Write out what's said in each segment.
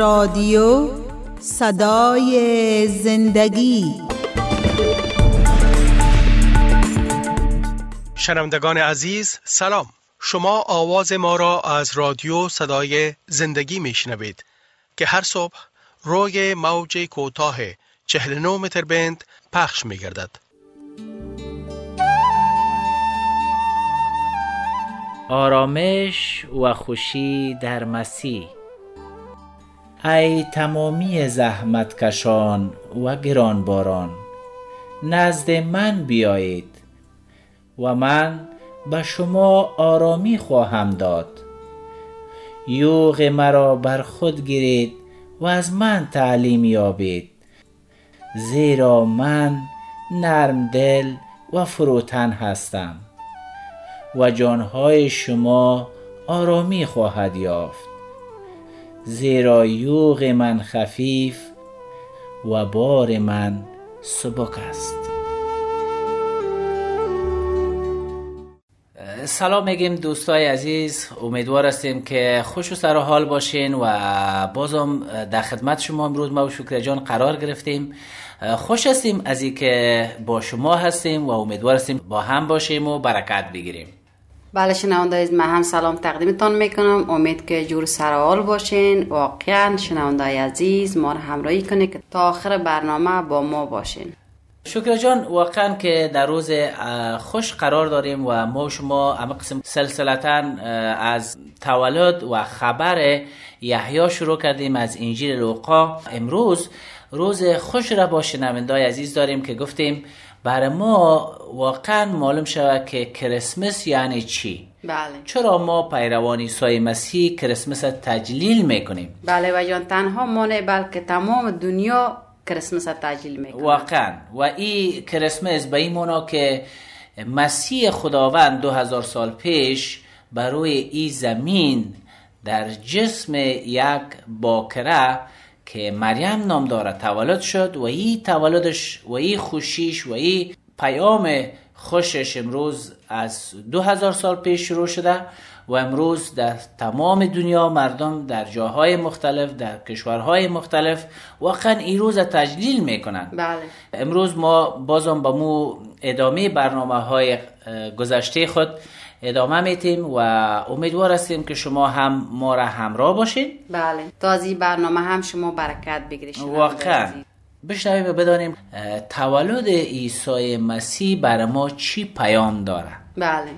رادیو صدای زندگی. شنوندگان عزیز سلام. شما آواز ما را از رادیو صدای زندگی میشنوید که هر صبح روی موج کوتاه 49 متر بند پخش می گردد. آرامش و خوشی در مسیح. ای تمامی زحمتکشان و گرانباران نزد من بیایید و من به شما آرامی خواهم داد. یوغ مرا بر خود گیرید و از من تعلیم یابید زیرا من نرم دل و فروتن هستم و جانهای شما آرامی خواهد یافت. زیرا یوغ من خفیف و بار من سبک است. سلام میگیم دوستای عزیز امیدوار هستیم که خوش و سر حال باشین و بازم در خدمت شما امروز ما و شکر جان قرار گرفتیم. خوش هستیم از که با شما هستیم و امیدوار هستیم با هم باشیم و برکت بگیریم. بله شنونده از من هم سلام تقدیمتان می‌کنم. امید که جور سرحال باشین. واقعا شنونده عزیز ما را همراهی کنید که تا آخر برنامه با ما باشین. شکر جان واقعا که در روز خوش قرار داریم و ما شما اما قسم سلسلتا از تولد و خبر یحیی شروع کردیم از انجیل لوقا. امروز روز خوش را با شنوندای عزیز داریم که گفتیم برای ما واقعا معلوم شود که کریسمس یعنی چی؟ بله. چرا ما پیروان عیسی مسیح کریسمس تجلیل می‌کنیم؟ بله و جان تنها ما نه بلکه تمام دنیا کریسمس تجلیل می‌کنه. واقعا. و این کریسمس به این مونا که مسیح خداوند دو هزار سال پیش بروی ای زمین در جسم یک باکره که مریم نام داره تولد شد و ای تولدش و ای خوشیش و ای پیام خوشش امروز از دو هزار سال پیش شروع شده و امروز در تمام دنیا مردم در جاهای مختلف در کشورهای مختلف واقعا این روز تجلیل می‌کنن بله. امروز ما بازم با مو ادامه برنامه های گذشته خود ادامه میتیم و امیدوار هستیم که شما هم ما را همراه باشین. بله. تا از این برنامه هم شما برکت بگیرید. واقعا. بشنویم و بدانیم تولد عیسی مسیح برای ما چی پیام داره بله.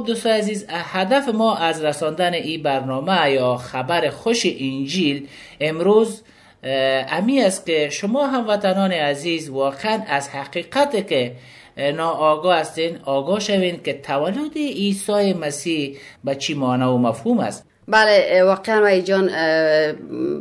خب دوستان عزیز هدف ما از رساندن این برنامه یا خبر خوش انجیل امروز امی است که شما هموطنان عزیز واقعا از حقیقت که اه، ناآگاه هستین آگاه شوین که تولد عیسی مسیح به چی معنی و مفهوم است. بله واقعا وای جان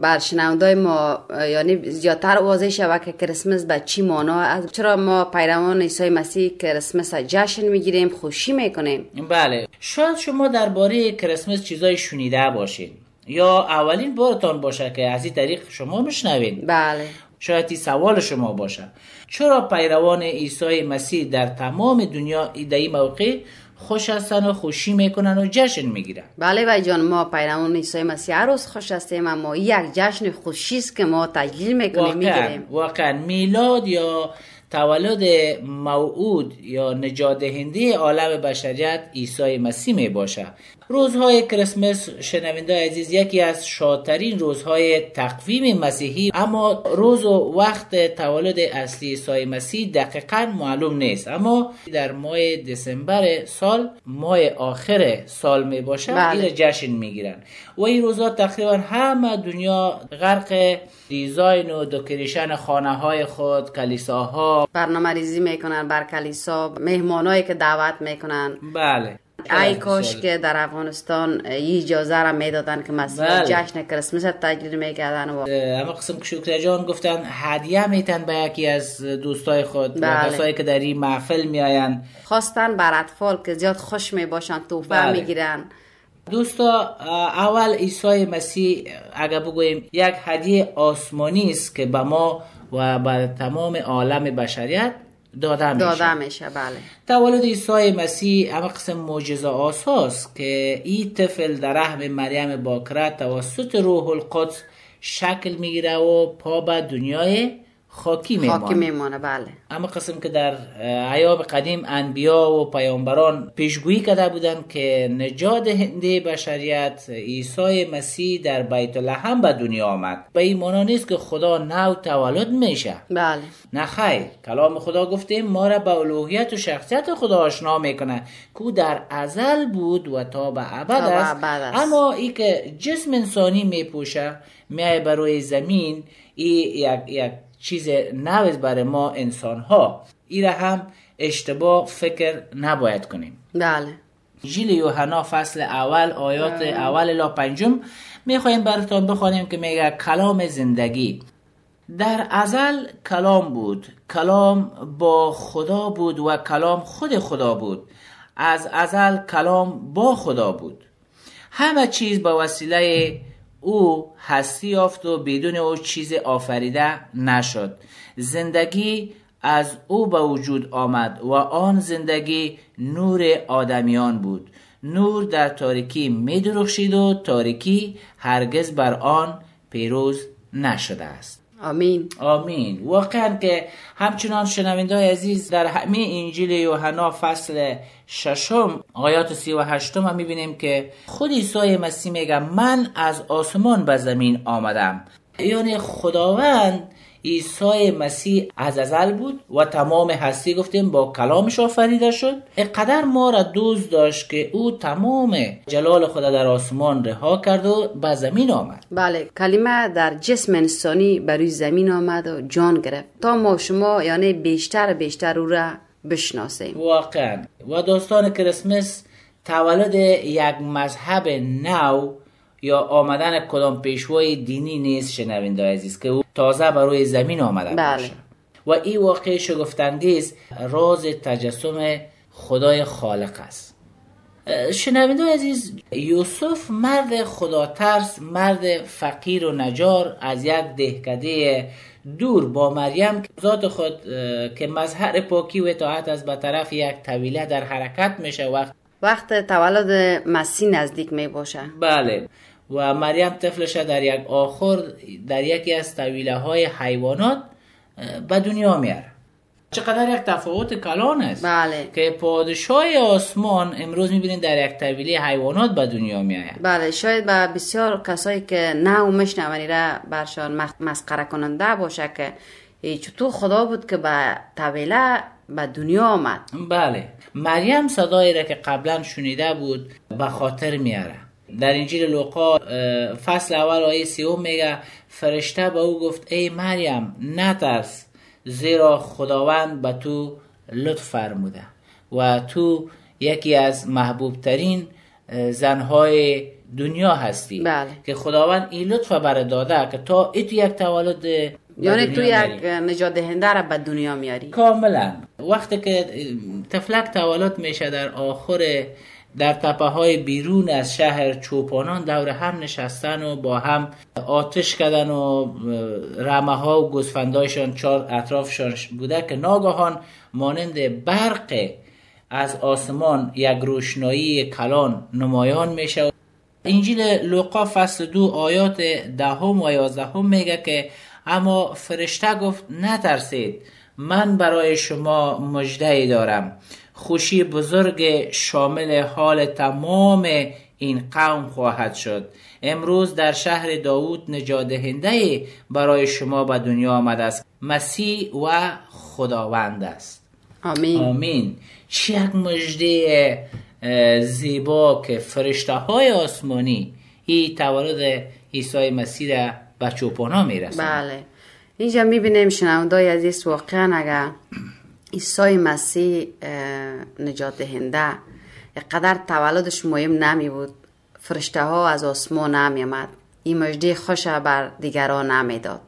بر شنوندای ما یعنی زیادتر واضح شود که کریسمس به چی معنا است. چرا ما پیروان عیسی مسیح کریسمس جشن می‌گیریم خوشی می‌کنیم؟ بله. شاید شما درباره کریسمس چیزای شنیده باشین. یا اولین بارتان باشه که از این طریق شما میشنوین بله. شاید این سوال شما باشه. چرا پیروان عیسی مسیح در تمام دنیا این موقع خوش هستن و خوشی می‌کنن و جشن می‌گیرن. بله وای جان ما پیروان عیسی مسیح روز خوش هستیم اما یک جشن خوشی است که ما تجلیل می‌کنیم می‌گیریم. واقعا. میلاد یا تولد موعود یا نجات دهنده عالم بشریت عیسی مسیح می باشه روزهای کریسمس شنونده عزیز یکی از شادترین روزهای تقویم مسیحی اما روز و وقت تولد اصلی عیسی مسیح دقیقا معلوم نیست. اما در ماه دسامبر سال ماه آخر سال می باشه بله. این جشن می‌گیرن و این روزا تقریبا همه دنیا غرق دیزاین و دکریشن خانه های خود کلیساها. برنامه ریزی می‌کنن بر کلیسا مهمانایی که دعوت می‌کنن. بله. ای کاش که در افغانستان اجازه را می‌دادن که مسیح بله. جشن کریسمس تجلیل می‌کردن و اما قسم شکر جان گفتن هدیه میتن به یکی از دوستای خود و بله. کسایی که در این محفل میآیند خواستن بر اطفال که زیاد خوش می‌باشن توفه بله. می‌گیرن دوستا اول عیسی مسیح اگر بگوییم یک هدیه آسمانی است که به ما و به تمام عالم بشریت داده میشه. داده میشه بله. تولد عیسی مسیح اما قسم معجزه آساست که این طفل در رحم مریم باکره توسط روح القدس شکل می‌گیره و پا به دنیای خاکی خاکی میمانه میمانه بله. اما قسم که در ایام قدیم انبیا و پیامبران پیشگویی کرده بودند که نجات دهنده بشریت عیسی مسیح در بیت لحم به دنیا آمد. به این معنا نیست که خدا نو تولد میشه. بله. نه خیر. کلام خدا گفته ما را به الوهیت و شخصیت خدا آشنا می‌کنه که در ازل بود و تا به ابد است. اما ای که جسم انسانی میپوشه میای بروی زمین ای یک, یک چیز نوز برای ما انسان ها ای را هم اشتباه فکر نباید کنیم. بله. انجیل یوحنا فصل اول آیات اول الی پنجم می‌خوایم براتون بخوانیم که میگه کلام زندگی. در ازل کلام بود. کلام با خدا بود و کلام خود خدا بود. از ازل کلام با خدا بود. همه چیز به وسیله او هستی یافت و بدون او چیز آفریده نشد. زندگی از او به وجود آمد و آن زندگی نور آدمیان بود. نور در تاریکی می و تاریکی هرگز بر آن پیروز نشده است. آمین. آمین. واقعا که همچنان شنوندای عزیز در همین انجیل یوحنا فصل ششم آیات سی و هشتم هم می‌بینیم که خود عیسی مسیح میگه من از آسمان به زمین آمدم. یعنی خداوند عیسی مسیح از ازل بود و تمام هستی گفتیم با کلامش آفریده شد. اقدر ما را دوست داشت که او تمام جلال خدا در آسمان رها کرد و به زمین آمد. بله کلمه در جسم انسانی بر روی زمین آمد و جان گرفت. تا ما شما یعنی بیشتر بیشتر او را بشناسیم. واقعا. و داستان کریسمس تولد یک مذهب نو یا آمدن کدام پیشوای دینی نیست شنونده عزیز که او تازه بر روی زمین آمده بله. باشه. و این واقع شگفتانگیز راز تجسم خدای خالق است. شنونده عزیز یوسف مرد خدا ترس مرد فقیر و نجار از یک دهکده دور با مریم ذات خود که مظهر پاکی و اطاعت از به طرف یک طویله در حرکت میشه وقت وقت تولد مسیح نزدیک می باشه بله. و مریم طفلش در یک آخر در یکی از طویله های حیوانات به دنیا میاره. چقدر یک تفاوت کلان است. بله. که پادشاه آسمان امروز می‌بینید در یک طویله حیوانات به دنیا میآید بله شاید به بسیار کسایی که نه و میشنونی را برشان مسخره کننده باشه که چطور خدا بود که به طویله به دنیا آمد. بله. مریم صدایی را که قبلا شنیده بود به خاطر میاره در انجیل لوقا فصل اول آیه سیوم میگه فرشته به او گفت ای مریم نترس زیرا خداوند به تو لطف فرموده و تو یکی از محبوب ترین زنهای دنیا هستی بله. که خداوند این لطف بر داده که تا ای تو یک تولد یعنی تو یک. نجات دهنده را به دنیا میاری کاملا وقتی که تفلک تولد میشه در آخر در تپه های بیرون از شهر چوپانان دور هم نشستن و با هم آتش کردن و رمه ها و گوسفندایشان چار اطرافشان بوده که ناگهان مانند برق از آسمان یک روشنایی کلان نمایان میشه. انجیل لوقا فصل دو آیات دهم و یازدهم میگه که اما فرشته گفت نترسید من برای شما مژده دارم. خوشی بزرگ شامل حال تمام این قوم خواهد شد. امروز در شهر داوود نجات دهنده برای شما به دنیا آمده است. مسیح و خداوند است. آمین. آمین. چه یک مژده زیبا که فرشته های آسمانی این تولد عیسی مسیح را به چوپانا می‌رسند. بله. اینجا می‌بینیم شنوندای عزیز واقعا اگر عیسی مسیح نجات دهنده. قدر تولدش مهم نمی بود. فرشته ها از آسمان نمی آمد. این مجده خوش بر دیگران نمی داد.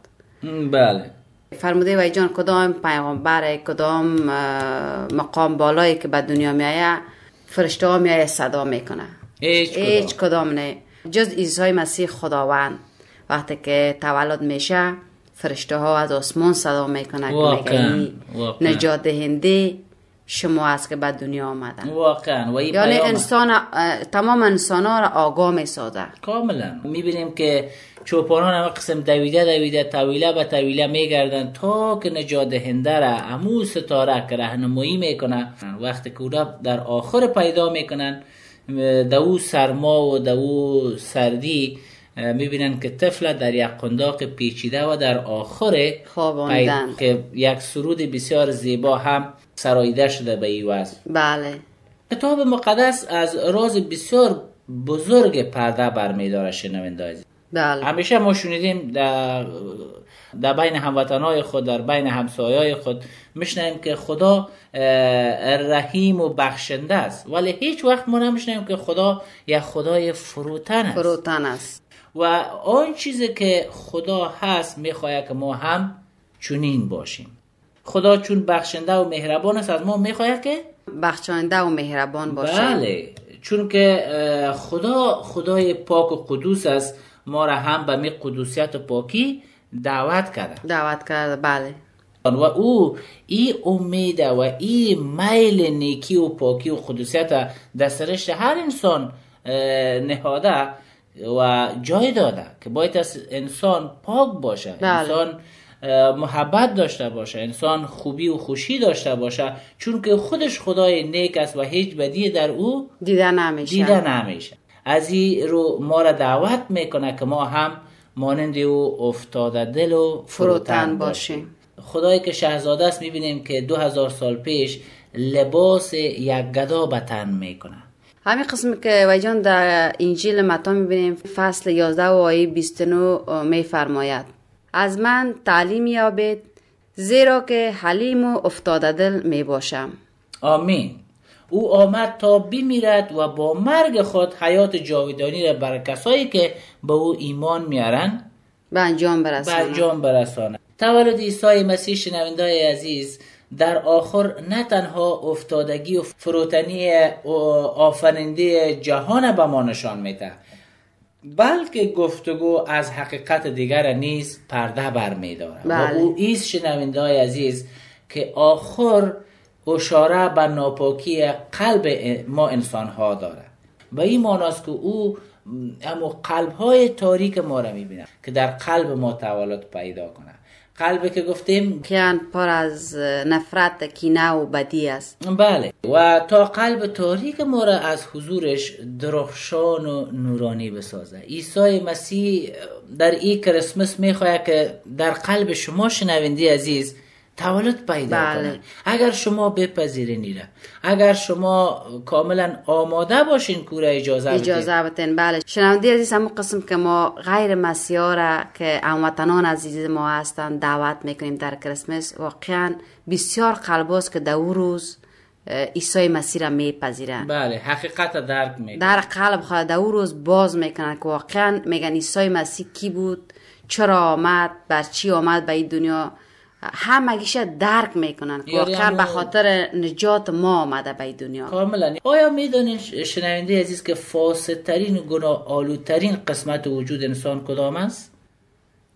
بله. فرموده وی جان کدام پیغمبر کدام مقام بالایی که به دنیا می آید؟ فرشته ها می آید صدا می‌کنه هیچ کدام. هیچ کدام نه. جز عیسی مسیح خداوند. وقتی که تولد میشه فرشته ها از آسمان صدا می‌کنه که واقعاً،. نجات دهنده شما است که به دنیا آمدن. واقعا. و یعنی انسان تمام انسان ها را آگاه می‌سازه. کاملا. می‌بینیم که چوپانان همه قسم دویده دویده طویله به طویله میگردن تا که نجات دهنده را امو ستاره که رهنمایی می‌کنه وقتی که او را در آخر پیدا می‌کنن دو سرما و دو سردی می‌بینن که طفل در یک قنداق پیچیده و در آخر که یک سرود بسیار زیبا هم سرایده شده به این بله. کتاب مقدس از راز بسیار بزرگ پرده برمیداره شنونده. بله. همیشه ما شنیدیم در, در بین هموطنهای خود در بین همسایای خود میشنیم که خدا رحیم و بخشنده است. ولی هیچ وقت ما نمیشنیم که خدا یک خدای فروتن است. فروتن است. و آن چیزی که خدا هست می‌خواهد که ما هم چنین باشیم. خدا چون بخشنده و مهربان است از ما می‌خواهد که؟ بخشاینده و مهربان باشه بله چون که خدا خدای پاک و قدوس است ما را هم به می قدوسیت و پاکی دعوت کرده. دعوت کرده بله. و او این امید و این میل نیکی و پاکی و قدوسیت در سرشت هر انسان نهاده. و جای داده که باید از انسان پاک باشه بله. انسان محبت داشته باشه انسان خوبی و خوشی داشته باشه چون که خودش خدای نیک است و هیچ بدی در او دیده نمیشه. دیده نمیشه. از این رو ما را دعوت می‌کنه که ما هم مانند او افتاده دل و فروتن باشیم. خدایی که شهزاده است می‌بینیم که دو هزار سال پیش لباس یک گدا به تن می‌کنه همین قسمی که ویجان در انجیل متا می‌بینیم فصل 11 و آیه 29 میفرماید از من تعلیم یابید زیرا که حلیم و افتاده دل می باشم. آمین. او آمد تا بمیرد و با مرگ خود حیات جاودانی را بر کسایی که به او ایمان میارن به انجام انجام برساند. تولد عیسی مسیح شنوندای عزیز در آخر نه تنها افتادگی و فروتنی و آفرینده جهان به ما نشان میده بلکه گفتگو از حقیقت دیگر نیز پرده بر میداره بله. و او ایست شنوندای عزیز که آخر اشاره به ناپاکی قلب ما انسان ها داره و این معناست که او اما قلب های تاریک ما را می‌بینه که در قلب ما تولد پیدا کنه قلبی که گفتیم. کیان پر از نفرت کینه و بدی است. بله. و تا قلب تاریک ما را از حضورش درخشان و نورانی بسازه. عیسی مسیح در این کریسمس می‌خواهد که در قلب شما شنوندی عزیز تولد پیدا بله. کنه اگر شما بپذیرین اگر شما کاملا آماده باشین کوره اجازه بدین. اجازه بتین بله. شنونده عزیز همون قسم که ما غیر مسیحا را که هموطنان عزیز ما هستند دعوت می‌کنیم در کریسمس واقعا بسیار قلباست که در او روز عیسی مسیح را میپذیرند بله. حقیقت درک می‌کنه در قلب خود در او روز باز می‌کنن که واقعا میگن عیسی مسیح کی بود چرا آمد بر چی آمد به این دنیا. همگیش درک می‌کنن که یعنی واقعا به خاطر نجات ما آمده به دنیا. کاملا. آیا می‌دانین شنونده عزیز که فاسدترین و گناه آلودترین قسمت وجود انسان کدام است؟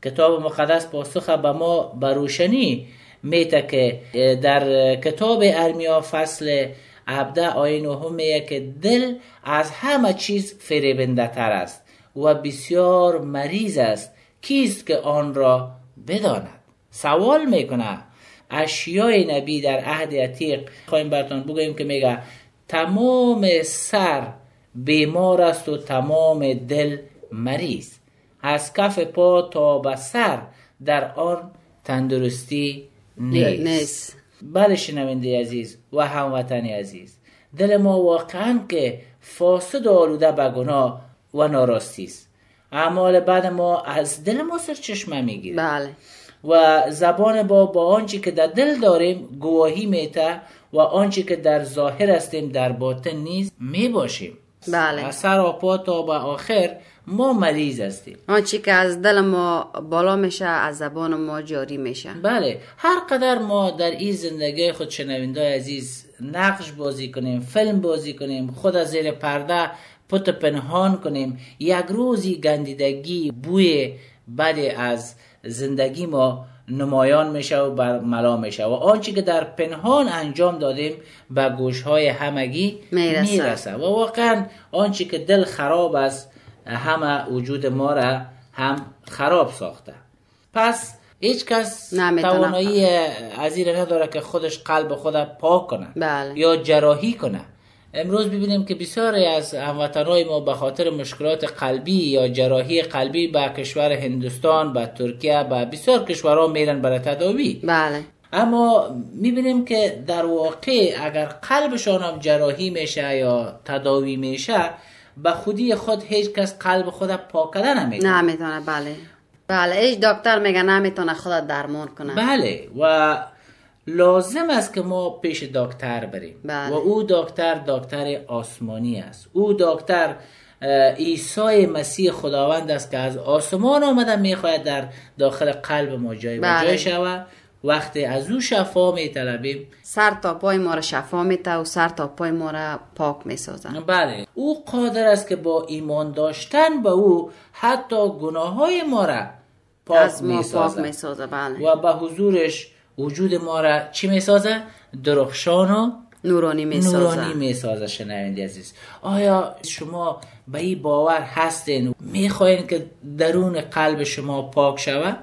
کتاب مقدس پاسخ به ما به روشنی میته که در کتاب ارمیا فصل 17 آیه نهم میگه که دل از همه چیز فریبنده تر است و بسیار مریض است. کیست که آن را بداند؟ سوال می‌کنه. اشیای نبی در عهد عتیق خواهیم براتون بگوییم که میگه تمام سر بیمار است و تمام دل مریض. از کف پا تا به سر در آن تندرستی نیست, نیست. بله شنونده عزیز و هموطن عزیز دل ما واقعا که فاسد و آلوده به گناه و ناراستی است. اعمال بعد ما از دل ما سرچشمه می‌گیره. بله. و زبان با با آنچه که در دل داریم گواهی میته و آنچه که در ظاهر هستیم در باطن نیز می‌باشیم. بله. از سر و پا تا به آخر ما مریض هستیم. آنچه که از دل ما بالا میشه از زبان ما جاری میشه. بله. هر قدر ما در این زندگی خود شنونده عزیز نقش بازی کنیم فیلم بازی کنیم خود از زیر پرده پت پنهان کنیم یک روزی گندیدگی بوی بد از زندگی ما نمایان میشه و بر ملا میشه و آنچه که در پنهان انجام دادیم به گوشهای همگی می‌رسه. و واقعا آنچه که دل خراب است همه وجود ما را هم خراب ساخته پس هیچ کس. توانایی از نداره که خودش قلب خود پاک کنه بله. یا جراحی کنه امروز ببینیم که بسیاری از هموطنهای ما به خاطر مشکلات قلبی یا جراحی قلبی به کشور هندوستان به ترکیه به بسیار کشورها میرن برای تداوی. بله. اما می‌بینیم که در واقع اگر قلبشان هم جراحی میشه یا تداوی میشه به خودی خود هیچ کس قلب خود پاک کردن نمی‌کنه. نمی‌تونه بله. بله هیچ دکتر میگه نمی‌تونه خود درمان کنه. بله و لازم است که ما پیش دکتر بریم. بله. و او دکتر دکتر آسمانی است. او دکتر عیسی مسیح خداوند است که از آسمان آمده می‌خواهد در داخل قلب ما جای بله. جای شود. وقتی از او شفا میطلبیم. سر تا پای ما را شفا میته و سر تا پای ما را پاک می‌سازه بله. او قادر است که با ایمان داشتن به او حتی گناه های ما را پاک از ما پاک می‌سازد. می‌سازه بله. و به حضورش وجود ما را چی می‌سازه؟ درخشان و نورانی می‌سازه. نورانی می‌سازه. شنونده عزیز آیا شما به این باور هستین؟ می‌خواین که درون قلب شما پاک شود؟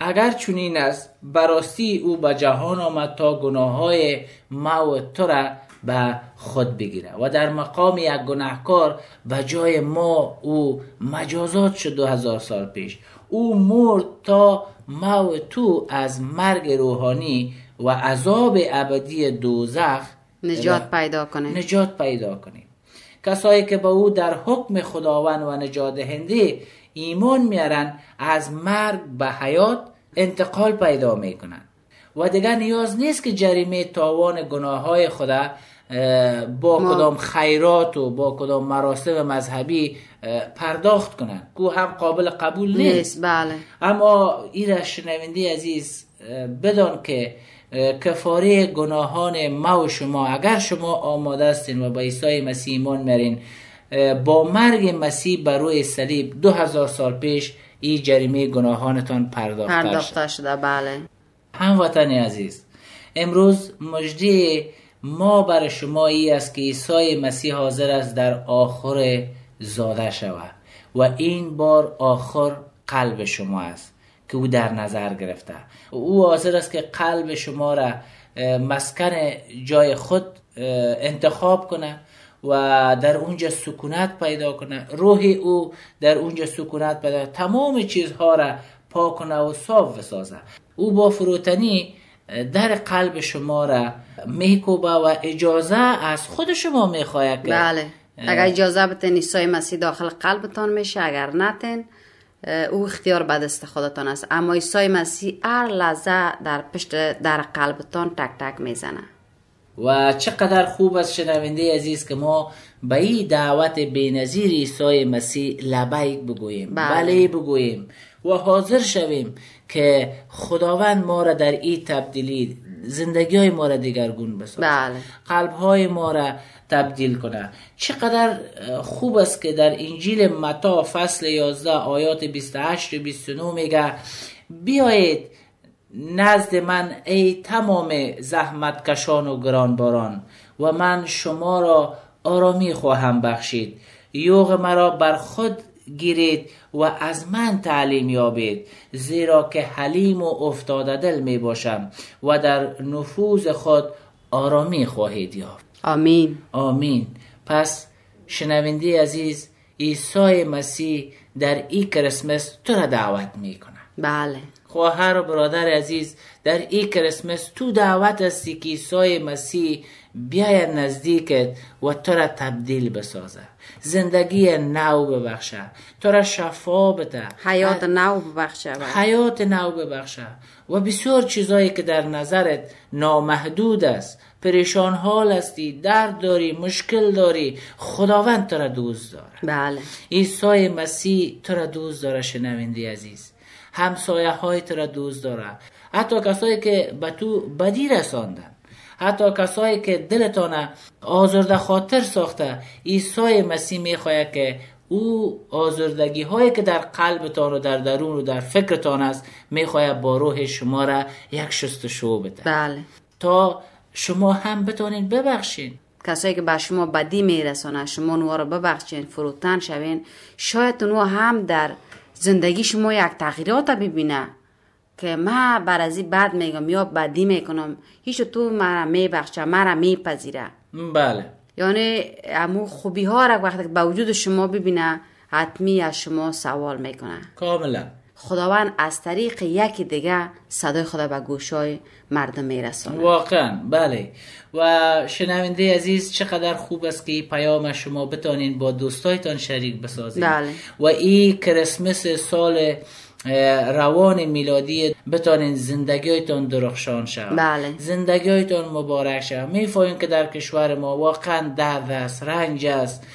اگر چنین است براستی او به جهان آمد تا گناه های ما و تو را به خود بگیره و در مقام یک گناهکار به جای ما او مجازات شد دو هزار سال پیش. او مرد تا ما و تو از مرگ روحانی و عذاب ابدی دوزخ نجات پیدا کنه. نجات پیدا کنیم کسایی که به او در حکم خداوند و نجات دهنده ایمان میارن از مرگ به حیات انتقال پیدا می‌کنن. و دیگر نیاز نیست که جریمه تاوان گناه های خدا با ما- کدام خیرات و با کدام مراسم مذهبی پرداخت کنن. کو هم قابل قبول نیست. بله. اما این را شنونده عزیز بدان که کفاره گناهان ما و شما اگر شما آماده هستین و با عیسی مسیح ایمان میرین اه، با مرگ مسیح بر روی صلیب دو هزار سال پیش این جریمه گناهانتان پرداخته پرداخته شده بله. هموطن عزیز امروز مجدی ما بر شما ای است که عیسی مسیح حاضر است در آخر زاده شود. و این بار آخر قلب شما است که او در نظر گرفته. او حاضر است که قلب شما را مسکن جای خود انتخاب کنه و در اونجا سکونت پیدا کنه. روح او در اونجا سکونت پیدا. تمام چیزها را پاک کنه و صاف بسازه. او با فروتنی در قلب شما را میکوبه و اجازه از خود شما می‌خواهد که بله. اگر اجازه بتین عیسی مسیح داخل قلبتان میشه اگر نتین او اختیار به دست خودتان است. اما عیسی مسیح هر لحظه در پشت در قلبتان تک تک می‌زنه. و چقدر خوب است شنونده عزیز که ما به این دعوت بینظیر عیسی مسیح لبیک بگوییم. بله. بله بگوییم. و حاضر شویم که خداوند ما را در این تبدیلی زندگی های ما را دیگرگون بسازد. بله. قلب های ما را تبدیل کنه چقدر خوب است که در انجیل متا فصل 11 آیات 28 و 29 میگه بیایید نزد من ای تمام زحمت کشان و گرانباران و من شما را آرامی خواهم بخشید. یوغ مرا بر خود گیرید و از من تعلیم یابید زیرا که حلیم و افتاده دل می باشم و در نفوذ خود آرامی خواهید یافت. آمین. آمین. پس شنونده عزیز عیسی مسیح در این کریسمس تو را دعوت می‌کنه بله. خواهر و برادر عزیز در این کریسمس تو دعوت هستی که عیسی مسیح بیاید نزدیکت و تو را تبدیل بسازه زندگی نو ببخشه. تو را شفا بده. حیات نو ببخشه. حیات نو ببخشه. و بسیار چیزایی که در نظرت نامحدود است. پریشان حال هستی درد داری مشکل داری. خداوند تو را دوست داره. بله. عیسی مسیح تو را دوست داره شنوندی عزیز. همسایه های تو را دوست داره. حتی کسایی که به تو بدی رساندن. حتی کسایی که دلتان آزرده خاطر ساخته عیسی مسیح می‌خواهد که او آزردگی هایی که در قلبتان و در درون و در فکرتان است می‌خواهد با روح شما را یک شستشو بده. بله. تا شما هم بتانین ببخشین. کسایی که به شما بدی میرسانه شما نوها رو ببخشین فروتن شوین شاید اونها هم در زندگی شما یک تغییرات ببینه. که من بر از این بد میگم یا بدی می‌کنم. هیچ تو مرا میبخشه مرا میپذیره. بله. یعنی امو خوبی ها را وقتی که به وجود شما ببینه حتمی از شما سوال می‌کنه. کاملا. خداوند از طریق یکی دیگه صدای خدا به گوشای مردم میرسانه واقعا. بله. و شنونده عزیز چقدر خوب است که پیام شما بتانین با دوستایتان شریک بسازید بله. و این کریسمس سال روان میلادی بتانین زندگیتان درخشان شود. بله. زندگیتان مبارک شود. می‌فهمیم که در کشور ما واقعا درد است رنج است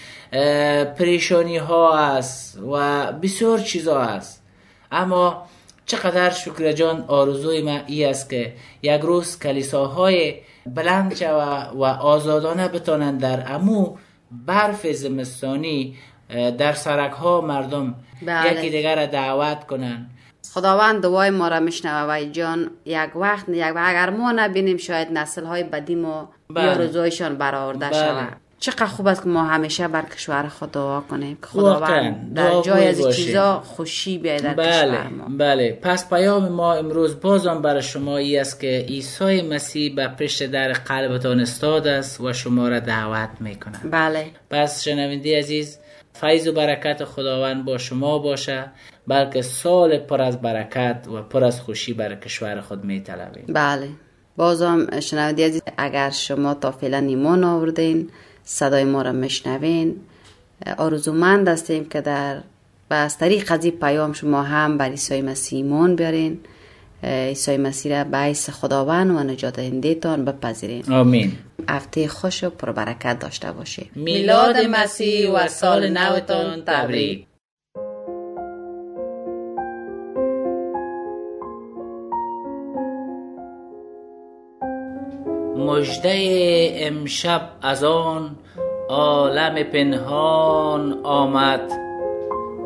پریشانی ها است و بسیار چیزا است. اما چقدر شکر جان آرزوی من ای است که یک روز کلیساهای بلند شوه و آزادانه بتانند در امو برف زمستانی در سرک ها مردم بله. یکی دیگر را دعوت کنند خداوند دعای ما را میشنوه جان یک وقت یک وقت اگر ما نبینیم شاید نسل های بدی ما بله. یا روزایشان برآورده بله. شود چقدر خوب است که ما همیشه بر کشور خود دعا کنیم که. خداوند در جای از. چیزا خوشی بیاید در بله کشور ما بله پس پیام ما امروز بازم برای شما ای است که عیسی مسیح به پشت در قلبتان استاد است و شما را دعوت می‌کنه بله پس شنونده عزیز فیض و برکت خداوند با شما باشه بلکه سال پر از برکت و پر از خوشی برای کشور خود می طلبیم بله. بازم شنونده عزیز اگر شما تا فعلا ایمان آوردین صدای ما را میشنوین. آرزومند هستیم که در و از طریق از پیام شما هم بر عیسی مسیح ایمان بیارین. عیسی مسیح را به حیث خداوند و نجات دهندهتان بپذیرین آمین. هفته خوش و پربرکت داشته باشید. میلاد مسیح و سال نوتان تبریک. مژده امشب از آن عالم پنهان آمد.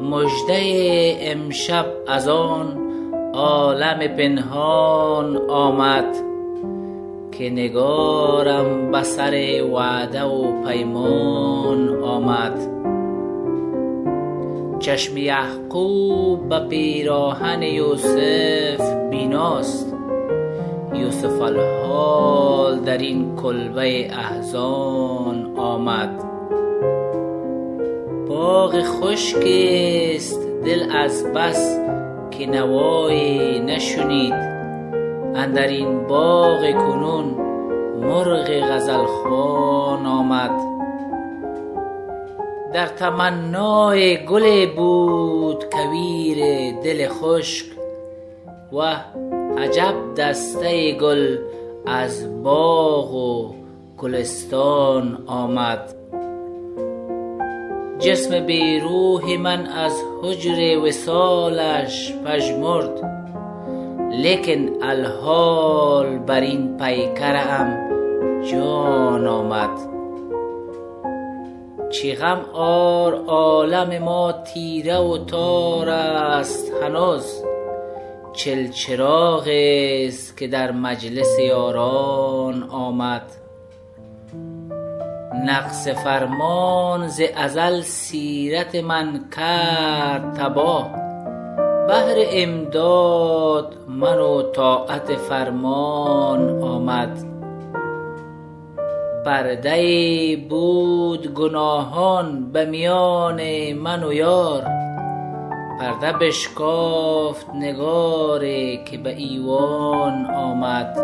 مژده امشب از آن عالم پنهان آمد که نگارم به سر وعده و پیمان آمد. چشم یعقوب به پیراهن یوسف بیناست. یوسف الحال در این کلبه احزان آمد. باغ خشک است دل از بس که نوایی نشنید اندر این باغ کنون مرغ غزل خوان آمد. در تمنای گل بود کویر دل خشک و عجب دسته گل از باغ و گلستان آمد. جسم بی روح من از حجر وصالش پژمرد. لیکن الحال بر این پیکرم جان آمد. چی غم آر عالم ما تیره و تار است هنوز. چل چراغ است که در مجلس یاران آمد. نقص فرمان ز ازل سیرت من کرد تباه. بهر امداد من و طاعت فرمان آمد. پرده بود گناهان به میان من و یار. پرده بشکافت نگاری که به ایوان آمد.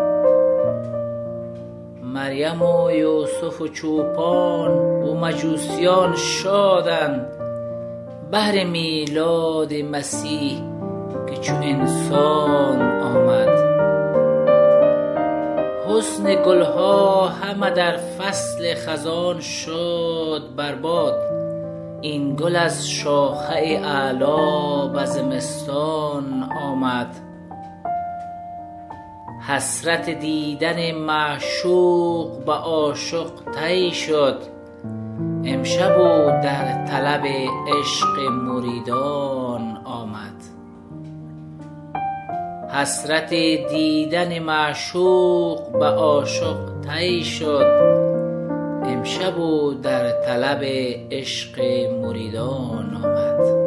مریم و یوسف و چوپان و مجوسیان شادند. بهر میلاد مسیح که چو انسان آمد. حسن گلها همه در فصل خزان شد برباد این گل از شاخه اعلی به زمستان آمد. حسرت دیدن معشوق به عاشق طی شد. امشب او در طلب عشق مریدان آمد. حسرت دیدن معشوق به عاشق طی شد. امشب او در طلب عشق مریدان آمد.